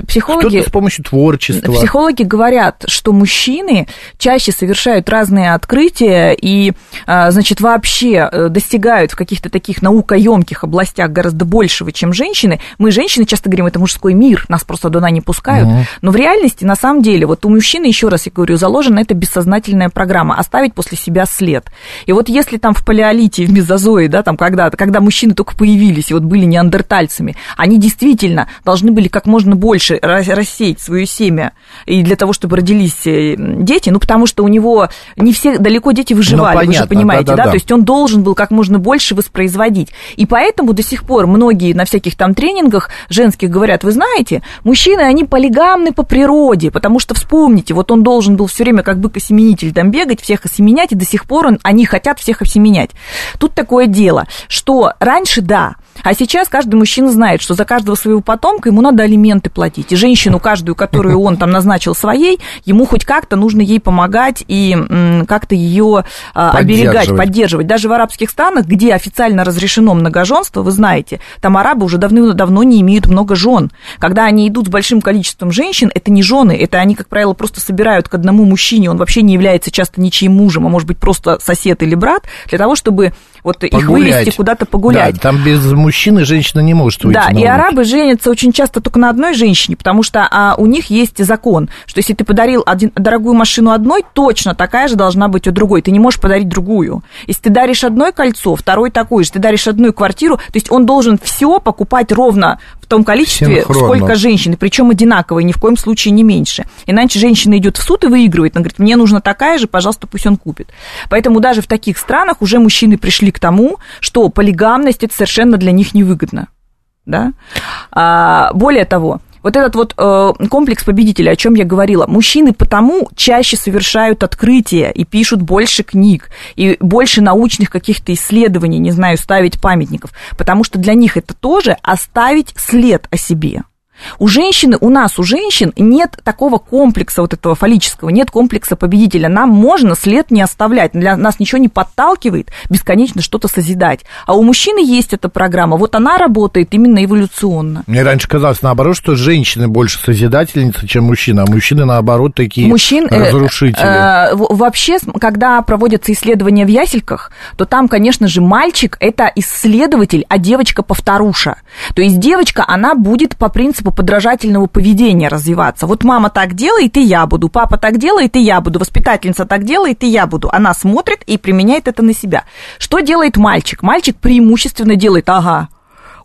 психологи... Кто-то с помощью творчества. Психологи говорят, что мужчины чаще совершают разные открытия и, э, значит, вообще э, достигают в каких-то таких наукоемких областях гораздо большего, чем женщины. Мы, женщины, часто говорим, это мужской мир, нас просто туда не пускают. Mm-hmm. Но в реальности, на самом деле, вот у мужчины, еще раз я говорю, заложена эта бессознательная программа оставить после себя след. И вот если там в палеолите, в мезозое, да, там когда-то, когда мужчины только появились и вот были неандертальцами, они действительно должны были как можно больше рассеять свое семя и для того, чтобы родились э, дети, ну, потому что у него не все далеко дети выживали, ну, понятно, вы же понимаете, да, да, да? То есть он должен был как можно больше воспроизводить. И поэтому до сих пор многие на всяких там тренингах женских говорят, вы знаете, мужчины, они полигамны по природе, потому что вспомните, вот он должен был все время как бык-осеменитель там бегать, всех осеменять, и до сих пор он, они хотят всех осеменять. Тут такое дело, что раньше, да, а сейчас каждый мужчина знает, что за каждого своего потомка ему надо алименты платить. И женщину каждую, которую он там назначил своей, ему хоть как-то нужно ей помогать и как-то ее а, оберегать, поддерживать поддерживать. Даже в арабских странах, где официально разрешено многоженство, вы знаете, там арабы уже давно-давно не имеют много жен. Когда они идут с большим количеством женщин, это не жены, это они, как правило, просто собирают к одному мужчине, он вообще не является часто ничьим мужем, а может быть просто сосед или брат, для того, чтобы вот погулять. их вывести куда-то погулять. Да, там без мужчины женщина не может выйти Да, и арабы женятся очень часто только на одной женщине, потому что а, у них есть закон, что если ты подарил один, дорогую машину одной, точно такая же должна быть у другой. Ты не можешь подарить другую. Если ты даришь одно кольцо, второй такой же, ты даришь одну квартиру, то есть он должен все покупать ровно в том количестве, Синхронно. сколько женщин, причем одинаковые, ни в коем случае не меньше. Иначе женщина идет в суд и выигрывает. Она говорит, мне нужна такая же, пожалуйста, пусть он купит. Поэтому даже в таких странах уже мужчины пришли к тому, что полигамность это совершенно для них невыгодно. Да? А, более того, вот этот вот э, комплекс победителя, о чем я говорила, мужчины потому чаще совершают открытия и пишут больше книг, и больше научных каких-то исследований, не знаю, ставить памятников, потому что для них это тоже оставить след о себе. У женщины, у нас, у женщин нет такого комплекса вот этого фаллического, нет комплекса победителя. Нам можно след не оставлять, для нас ничего не подталкивает бесконечно что-то созидать. А у мужчины есть эта программа, вот она работает именно эволюционно. Мне раньше казалось наоборот, что женщины больше созидательницы, чем мужчины, а мужчины наоборот такие Мужчин, э, разрушители. Э, э, вообще, когда проводятся исследования в ясельках, то там, конечно же, мальчик это исследователь, а девочка повторуша. То есть девочка, она будет по принципу принципу подражательного поведения развиваться. Вот мама так делает, и я буду, папа так делает, и я буду, воспитательница так делает, и я буду. Она смотрит и применяет это на себя. Что делает мальчик? Мальчик преимущественно делает, ага,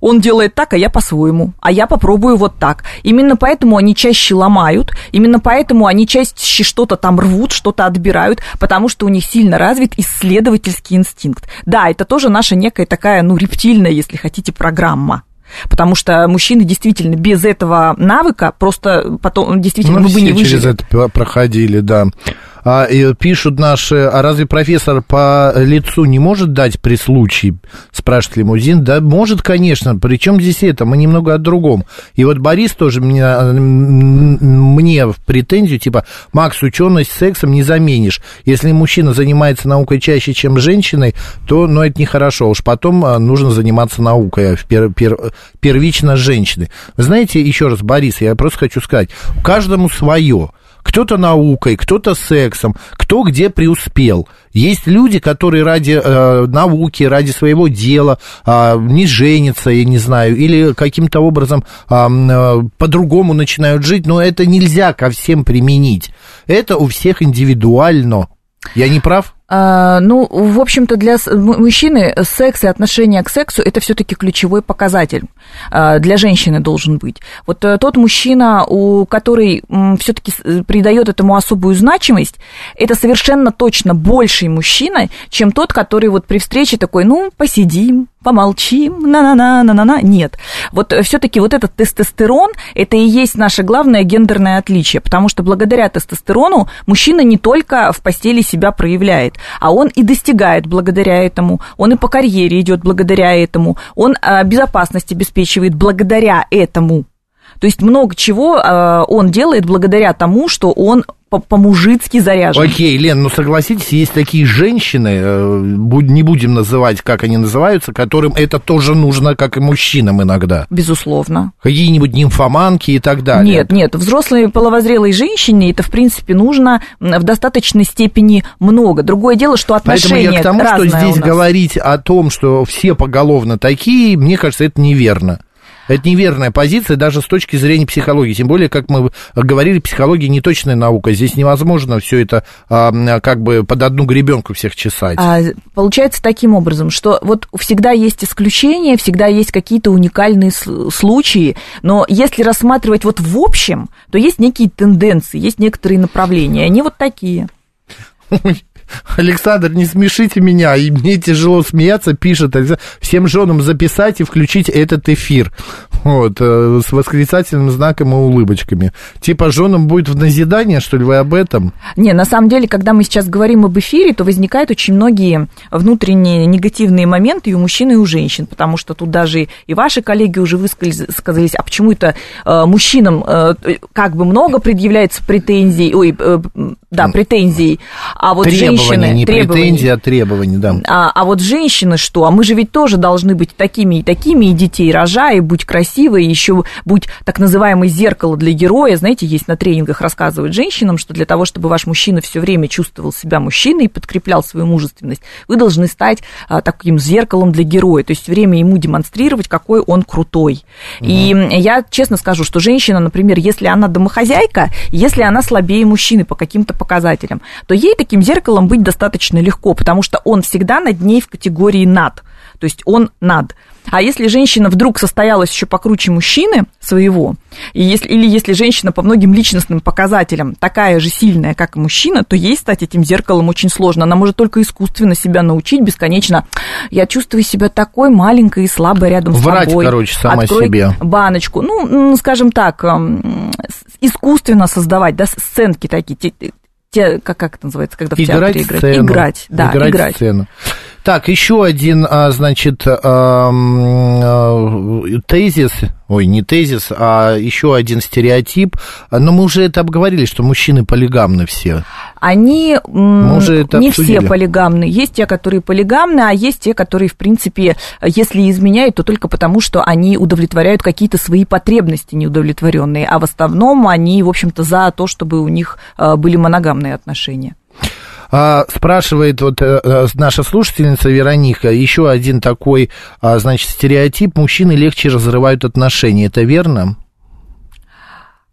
он делает так, а я по-своему, а я попробую вот так. Именно поэтому они чаще ломают, именно поэтому они чаще что-то там рвут, что-то отбирают, потому что у них сильно развит исследовательский инстинкт. Да, это тоже наша некая такая, ну, рептильная, если хотите, программа. Потому что мужчины действительно без этого навыка просто потом действительно ну, вы бы не выжили. через это проходили, да. А, и пишут наши, а разве профессор по лицу не может дать при случае, спрашивает лимузин. Да, может, конечно. Причем здесь это, мы немного о другом. И вот Борис тоже меня, мне в претензию, типа, Макс, ученость сексом не заменишь. Если мужчина занимается наукой чаще, чем женщиной, то, ну, это нехорошо. Уж потом а, нужно заниматься наукой, а пер, пер, первично женщины. Знаете, еще раз, Борис, я просто хочу сказать, каждому свое кто-то наукой, кто-то сексом, кто где преуспел. Есть люди, которые ради э, науки, ради своего дела э, не женятся, я не знаю, или каким-то образом э, э, по-другому начинают жить, но это нельзя ко всем применить. Это у всех индивидуально. Я не прав? А, ну, в общем-то, для мужчины секс и отношение к сексу это все-таки ключевой показатель а, для женщины должен быть. Вот э, тот мужчина, у который все-таки придает этому особую значимость, это совершенно точно больший мужчина, чем тот, который вот при встрече такой, ну, посидим, помолчим, на-на-на, на-на-на. Нет. Вот э, все-таки вот этот тестостерон, это и есть наше главное гендерное отличие, потому что благодаря тестостерону мужчина не только в постели себя проявляет, а он и достигает благодаря этому, он и по карьере идет благодаря этому, он а, безопасность обеспечивает благодаря этому. То есть много чего а, он делает благодаря тому, что он по-мужицки заряжен. Окей, Лен, ну согласитесь, есть такие женщины, э, не будем называть, как они называются, которым это тоже нужно, как и мужчинам иногда. Безусловно. Какие-нибудь нимфоманки и так далее. Нет, нет, взрослой половозрелой женщине это, в принципе, нужно в достаточной степени много. Другое дело, что отношения Поэтому я к тому, что здесь говорить о том, что все поголовно такие, мне кажется, это неверно. Это неверная позиция даже с точки зрения психологии. Тем более, как мы говорили, психология не точная наука. Здесь невозможно все это а, как бы под одну гребенку всех чесать. А, получается таким образом, что вот всегда есть исключения, всегда есть какие-то уникальные случаи, но если рассматривать вот в общем, то есть некие тенденции, есть некоторые направления, они вот такие. (laughs) Александр, не смешите меня, и мне тяжело смеяться, пишет всем женам записать и включить этот эфир. Вот, э, с восклицательным знаком и улыбочками. Типа женам будет в назидание, что ли, вы об этом? Не, на самом деле, когда мы сейчас говорим об эфире, то возникают очень многие внутренние негативные моменты и у мужчин, и у женщин, потому что тут даже и ваши коллеги уже высказались, а почему это э, мужчинам э, как бы много предъявляется претензий, ой, да, претензий, а вот женщины женщины... Не претензии, а требования, да. А, а вот женщины что? А мы же ведь тоже должны быть такими и такими, и детей рожай, и будь красивой, и еще будь так называемое зеркало для героя. Знаете, есть на тренингах рассказывают женщинам, что для того, чтобы ваш мужчина все время чувствовал себя мужчиной и подкреплял свою мужественность, вы должны стать а, таким зеркалом для героя, то есть время ему демонстрировать, какой он крутой. Угу. И я честно скажу, что женщина, например, если она домохозяйка, если она слабее мужчины по каким-то показателям, то ей таким зеркалом быть достаточно легко, потому что он всегда над ней в категории над. То есть он над. А если женщина вдруг состоялась еще покруче мужчины своего, и если, или если женщина по многим личностным показателям такая же сильная, как и мужчина, то ей стать этим зеркалом очень сложно. Она может только искусственно себя научить бесконечно. Я чувствую себя такой маленькой и слабой рядом Врать, с собой. короче, сама Открой себе. баночку. Ну, скажем так, искусственно создавать, да, сценки такие, те, как, как это называется, когда в играть театре играть? Сцену. Играть, да, играть. играть. Сцену. Так, еще один, а, значит, а, тезис, ой, не тезис, а еще один стереотип. Но мы уже это обговорили, что мужчины полигамны все. Они мы уже это не обсудили. все полигамны. Есть те, которые полигамны, а есть те, которые, в принципе, если изменяют, то только потому, что они удовлетворяют какие-то свои потребности неудовлетворенные, а в основном они, в общем-то, за то, чтобы у них а, были моногамные отношения. А, спрашивает вот э, э, наша слушательница Вероника, еще один такой, а, значит, стереотип, мужчины легче разрывают отношения, это верно?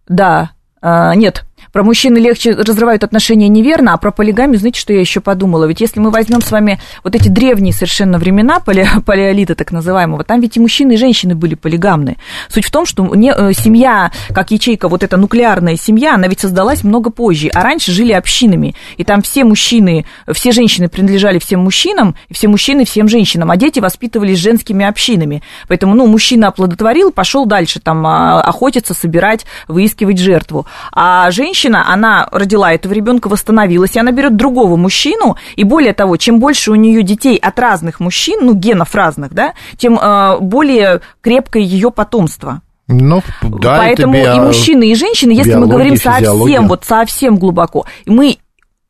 Да, а, нет, про мужчин легче разрывают отношения неверно, а про полигамию, знаете, что я еще подумала? Ведь если мы возьмем с вами вот эти древние совершенно времена, пале, (laughs) палеолита так называемого, там ведь и мужчины, и женщины были полигамны. Суть в том, что не, э, семья, как ячейка, вот эта нуклеарная семья, она ведь создалась много позже, а раньше жили общинами, и там все мужчины, все женщины принадлежали всем мужчинам, и все мужчины всем женщинам, а дети воспитывались женскими общинами. Поэтому, ну, мужчина оплодотворил, пошел дальше там а, охотиться, собирать, выискивать жертву. А женщина женщина, она родила этого ребенка, восстановилась, и она берет другого мужчину, и более того, чем больше у нее детей от разных мужчин, ну, генов разных, да, тем э, более крепкое ее потомство. Ну, да, Поэтому это био... и мужчины, и женщины, если биология, мы говорим совсем, физиология. вот совсем глубоко, мы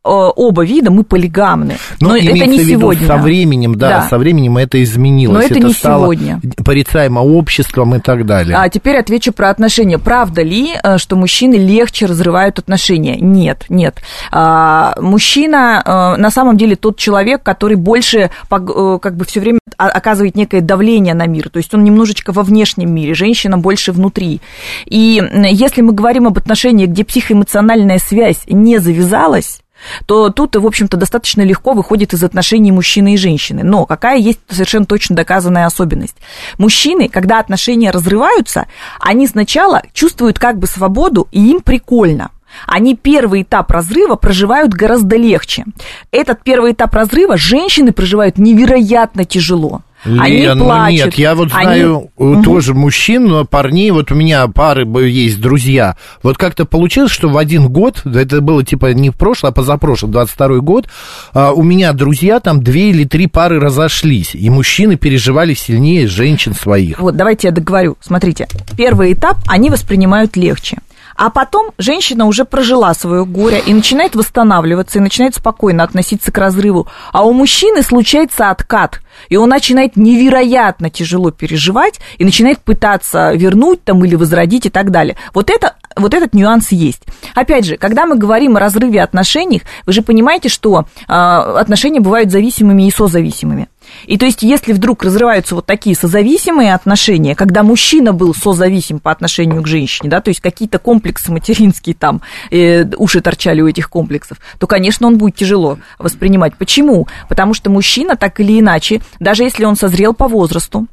оба вида мы полигамны. Ну, но это не виду, сегодня. Со временем, да, да, со временем это изменилось. Но это, это не стало сегодня. порицаемо обществом и так далее. А теперь отвечу про отношения. Правда ли, э, что мужчины легче разрывают отношения? Нет, нет. А, мужчина э, на самом деле тот человек, который больше как бы все время оказывает некое давление на мир. То есть он немножечко во внешнем мире, женщина больше внутри. И если мы говорим об отношениях, где психоэмоциональная связь не завязалась, то тут, в общем-то, достаточно легко выходит из отношений мужчины и женщины. Но какая есть совершенно точно доказанная особенность? Мужчины, когда отношения разрываются, они сначала чувствуют как бы свободу, и им прикольно они первый этап разрыва проживают гораздо легче. Этот первый этап разрыва женщины проживают невероятно тяжело. Они Лен, ну плачут. нет, я вот знаю Они... э, тоже мужчин, но парней, вот у меня пары есть друзья. Вот как-то получилось, что в один год, это было типа не в прошлом, а позапрошлом, 22 год, а, у меня друзья там две или три пары разошлись, и мужчины переживали сильнее женщин своих. Вот, давайте я договорю. Смотрите, первый этап они воспринимают легче. А потом женщина уже прожила свое горе и начинает восстанавливаться, и начинает спокойно относиться к разрыву. А у мужчины случается откат, и он начинает невероятно тяжело переживать и начинает пытаться вернуть там или возродить и так далее. Вот это вот этот нюанс есть. Опять же, когда мы говорим о разрыве отношений, вы же понимаете, что э, отношения бывают зависимыми и созависимыми. И то есть, если вдруг разрываются вот такие созависимые отношения, когда мужчина был созависим по отношению к женщине, да, то есть какие-то комплексы материнские там, э, уши торчали у этих комплексов, то, конечно, он будет тяжело воспринимать. Почему? Потому что мужчина так или иначе, даже если он созрел по возрасту,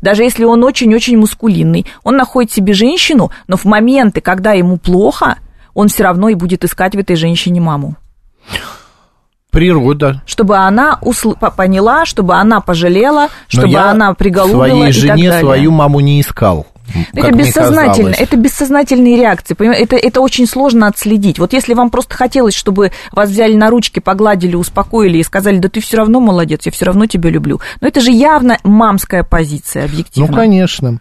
даже если он очень-очень мускулинный, он находит себе женщину, но в моменты, когда ему плохо, он все равно и будет искать в этой женщине маму. Природа. Чтобы она усл... поняла, чтобы она пожалела, чтобы я она приголубила своей и жене так далее. свою маму не искал. Это бессознательно, это бессознательные реакции, понимаете? это, это очень сложно отследить. Вот если вам просто хотелось, чтобы вас взяли на ручки, погладили, успокоили и сказали, да ты все равно молодец, я все равно тебя люблю. Но это же явно мамская позиция, объективно. Ну, конечно.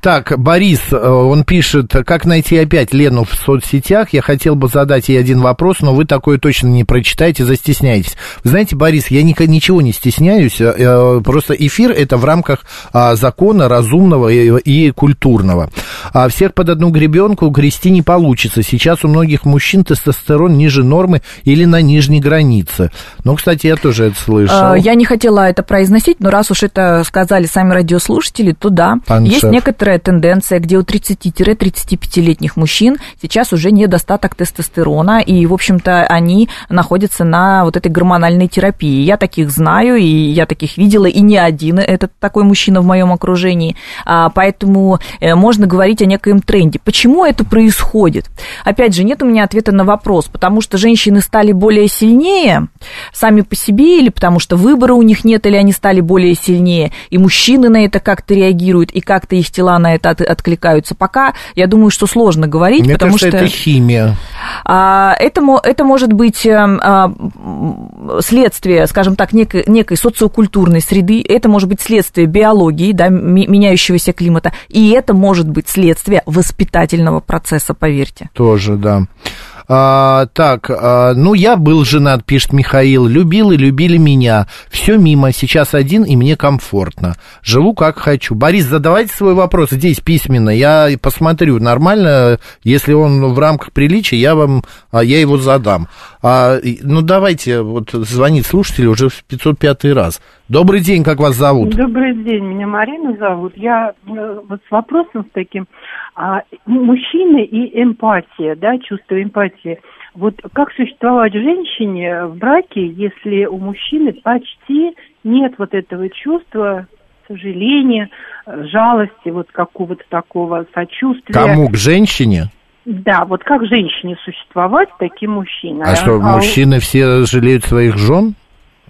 Так, Борис, э, он пишет, как найти опять Лену в соцсетях. Я хотел бы задать ей один вопрос, но вы такое точно не прочитаете, застесняетесь. Вы знаете, Борис, я ни- ничего не стесняюсь, э, э, просто эфир это в рамках а, закона разумного и, культурного. А всех под одну гребенку грести не получится. Сейчас у многих мужчин тестостерон ниже нормы или на нижней границе. Ну, кстати, я тоже это слышал. Э, Я не хотела это произносить, но раз уж это сказали сами радиослушатели, то да. Пан Есть шеф. Некоторая тенденция, где у 30-35-летних мужчин сейчас уже недостаток тестостерона, и, в общем-то, они находятся на вот этой гормональной терапии. Я таких знаю, и я таких видела, и не один этот такой мужчина в моем окружении. А, Поэтому э, можно говорить о некоем тренде. Почему это происходит? Опять же, нет у меня ответа на вопрос, потому что женщины стали более сильнее сами по себе, или потому что выбора у них нет, или они стали более сильнее, и мужчины на это как-то реагируют, и как-то их тела на это от- откликаются. Пока, я думаю, что сложно говорить, Мне потому кажется, что... это химия. А, это, это может быть эм, а, следствие, скажем так, некой, некой социокультурной среды, это может быть следствие биологии, да, меняющегося климата, и это может быть следствие воспитательного процесса, поверьте. Тоже, да. А, так, а, ну я был женат, пишет Михаил, любил и любили меня. Все мимо, сейчас один и мне комфортно. Живу как хочу. Борис, задавайте свой вопрос здесь письменно. Я посмотрю, нормально, если он в рамках приличия, я вам, а, я его задам. А, ну давайте, вот звонит слушатель уже в 505 раз. Добрый день, как вас зовут? Добрый день, меня Марина зовут. Я э, вот с вопросом с таким. А, мужчины и эмпатия, да, чувство эмпатии. Вот как существовать женщине в браке, если у мужчины почти нет вот этого чувства сожаления, жалости, вот какого-то такого сочувствия. Кому? К женщине? Да, вот как женщине существовать таким мужчиной? А что, у- мужчины все жалеют своих жен?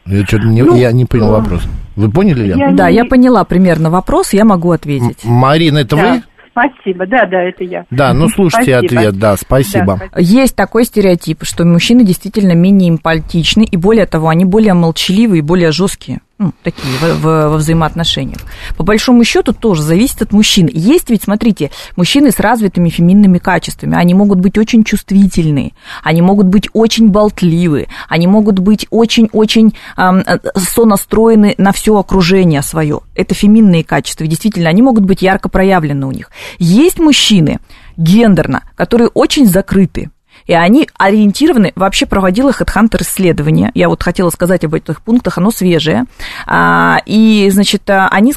Я, что-то не, Ну, я не понял э, вопрос. Вы поняли, Лен? я Да, не- я поняла примерно вопрос, я могу ответить. Марина, это Да, вы? Спасибо, да, да, это я. Да, ну (laughs) слушайте Спасибо. ответ, да, спасибо. Да, Есть такой стереотип, что мужчины действительно менее эмпатичны, и более того, они более молчаливые и более жесткие. Ну, такие во, во- во взаимоотношениях. По большому счету тоже зависит от мужчин. Есть ведь, смотрите, мужчины с развитыми феминными качествами. Они могут быть очень чувствительные, они могут быть очень болтливы, они могут быть очень-очень ам, э, сонастроены на все окружение свое. Это феминные качества. И действительно, они могут быть ярко проявлены у них. Есть мужчины гендерно, которые очень закрыты. И они ориентированы, вообще проводила HeadHunter исследование, я вот хотела сказать об этих пунктах, оно свежее, а, и, значит, они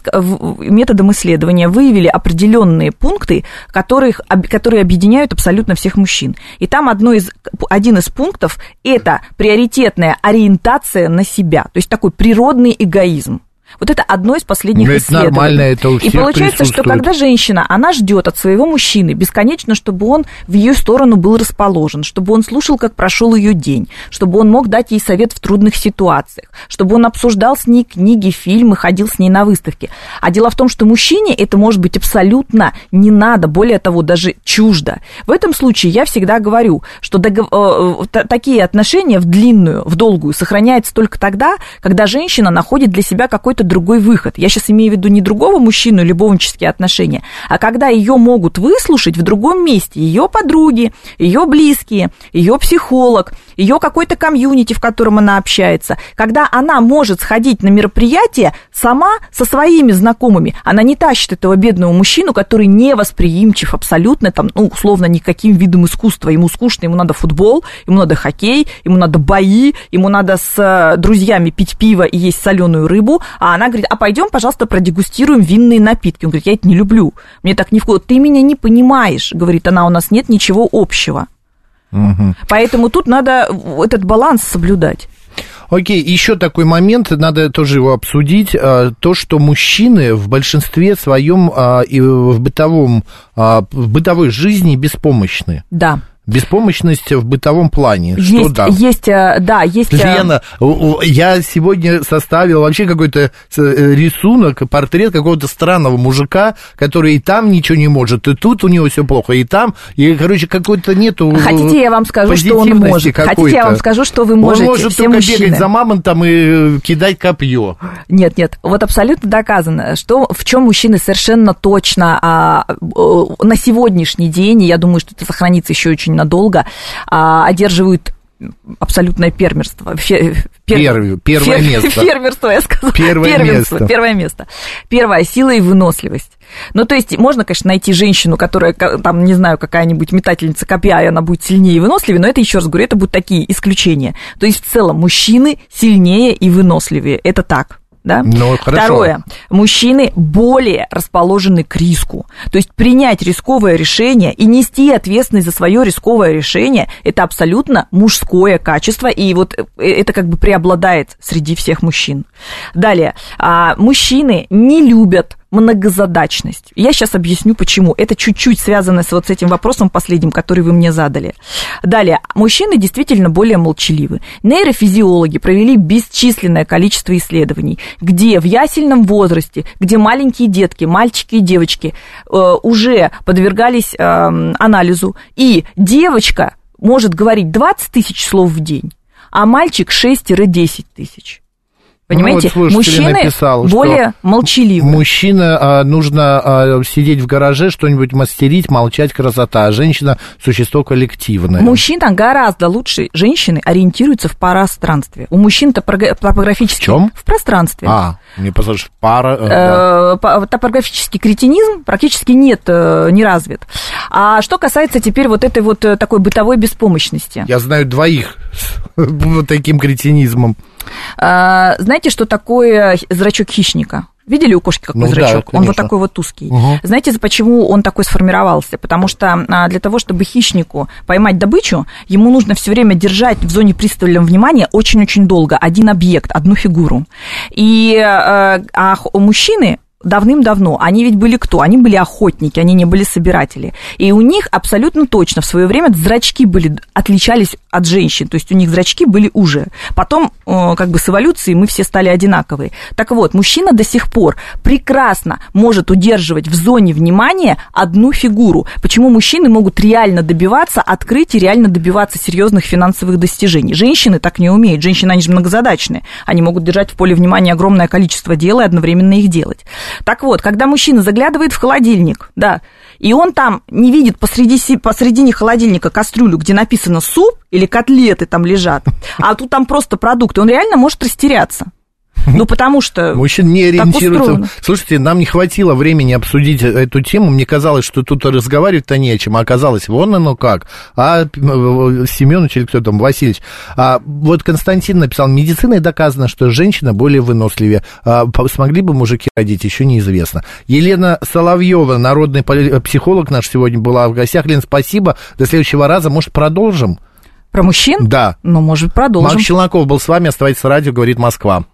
методом исследования выявили определенные пункты, которых, которые объединяют абсолютно всех мужчин. И там одно из, один из пунктов – это приоритетная ориентация на себя, то есть такой природный эгоизм. Вот это одно из последних Но это исследований. нормально, это у всех И получается, что когда женщина, она ждет от своего мужчины бесконечно, чтобы он в ее сторону был расположен, чтобы он слушал, как прошел ее день, чтобы он мог дать ей совет в трудных ситуациях, чтобы он обсуждал с ней книги, фильмы, ходил с ней на выставки. А дело в том, что мужчине это может быть абсолютно не надо, более того, даже чуждо. В этом случае я всегда говорю, что догов... Э, э, такие отношения в длинную, в долгую сохраняются только тогда, когда женщина находит для себя какой-то какой-то другой выход. Я сейчас имею в виду не другого мужчину, любовнические отношения, а когда ее могут выслушать в другом месте, ее подруги, ее близкие, ее психолог, ее какой-то комьюнити, в котором она общается, когда она может сходить на мероприятие сама со своими знакомыми, она не тащит этого бедного мужчину, который не восприимчив абсолютно, там, ну, условно, никаким видом искусства, ему скучно, ему надо футбол, ему надо хоккей, ему надо бои, ему надо с э, друзьями пить пиво и есть соленую рыбу, а а она говорит, а пойдем, пожалуйста, продегустируем винные напитки. Он говорит, я это не люблю, мне так не входит. Ты меня не понимаешь, говорит она, у нас нет ничего общего. Угу. Поэтому тут надо этот баланс соблюдать. Окей, еще такой момент, надо тоже его обсудить. А, то, что мужчины в большинстве своем а, и в бытовом, в бытовой жизни беспомощны. Да. Беспомощность в бытовом плане. Есть, что да? Есть, э, да, есть... Э, Лена, я сегодня составил вообще какой-то э, рисунок, портрет какого-то странного мужика, который и там ничего не может, и тут у него все плохо, и там, и, короче, какой-то нету Хотите, я вам скажу, что он может? Хотите, я вам скажу, что вы можете? Он может все только мужчины. бегать за мамонтом и кидать копье. Нет, нет, вот абсолютно доказано, что в чем мужчины совершенно точно а, на сегодняшний день, и я думаю, что это сохранится еще очень надолго, а, одерживают абсолютное фермерство. Фер, Первое, первое фер, место. Фермерство, я сказала. Первое Первенство, место. Первое место. Первая сила и выносливость. Ну, то есть, можно, конечно, найти женщину, которая, там, не знаю, какая-нибудь метательница копья, и она будет сильнее и выносливее, но это, еще раз говорю, это будут такие исключения. То есть, в целом, мужчины сильнее и выносливее. Это так да? Ну, хорошо. Второе. Мужчины более расположены к риску. То есть принять рисковое решение и нести ответственность за свое рисковое решение – это абсолютно мужское качество, и вот э, это как бы преобладает среди всех мужчин. Далее. А, мужчины не любят многозадачность. Я сейчас объясню, почему. Это чуть-чуть связано с вот с этим вопросом последним, который вы мне задали. Далее, мужчины действительно более молчаливы. Нейрофизиологи провели бесчисленное количество исследований, где в ясельном возрасте, где маленькие детки, мальчики и девочки э, уже подвергались э, анализу, и девочка может говорить 20 тысяч слов в день, а мальчик 6-10 тысяч. Понимаете, ну, вот мужчины написал, более молчаливы. Мужчина а, нужно а, сидеть в гараже, что-нибудь мастерить, молчать, красота. А женщина существо коллективное. Мужчина гораздо лучше женщины ориентируется в пространстве. У мужчин топографический... В чем? В пространстве. А, мне послушаешь, пара... Э, да. Топографический кретинизм практически нет, э, не развит. А что касается теперь вот этой вот э, такой бытовой беспомощности. Я знаю двоих с (laughs) таким кретинизмом. А, знаете, что такое зрачок хищника? Видели у кошки какой ну, зрачок? Да, он вот такой вот узкий. Угу. Знаете, почему он такой сформировался? Потому что а, для того, чтобы хищнику поймать добычу, ему нужно все время держать в зоне пристального внимания очень-очень долго один объект, одну фигуру. И а, а у мужчины давным-давно. Они ведь были кто? Они были охотники, они не были собиратели. И у них абсолютно точно в свое время зрачки были, отличались от женщин, то есть у них зрачки были уже. Потом, э, как бы с эволюцией мы все стали одинаковые. Так вот, мужчина до сих пор прекрасно может удерживать в зоне внимания одну фигуру. Почему мужчины могут реально добиваться открытий, реально добиваться серьезных финансовых достижений? Женщины так не умеют. Женщины, они же многозадачные. Они могут держать в поле внимания огромное количество дел и одновременно их делать. Так вот, когда мужчина заглядывает в холодильник, да, и он там не видит посреди, посредине холодильника кастрюлю, где написано суп или котлеты там лежат, а тут там просто продукты, он реально может растеряться. Ну, потому что... Мужчины не ориентируются. Слушайте, нам не хватило времени обсудить эту тему. Мне казалось, что тут разговаривать-то не о чем. А оказалось, вон оно как. А э, Семенович или кто там, Васильевич. А, вот Константин написал, медициной доказано, что женщина более выносливее. А, смогли бы мужики родить, еще неизвестно. Елена Соловьева, народный психолог наш сегодня была в гостях. Лен, спасибо. До следующего раза. Может, продолжим? Про мужчин? Да. Ну, может, продолжим. Макс Челноков был с вами. Оставайтесь с радио, говорит Москва.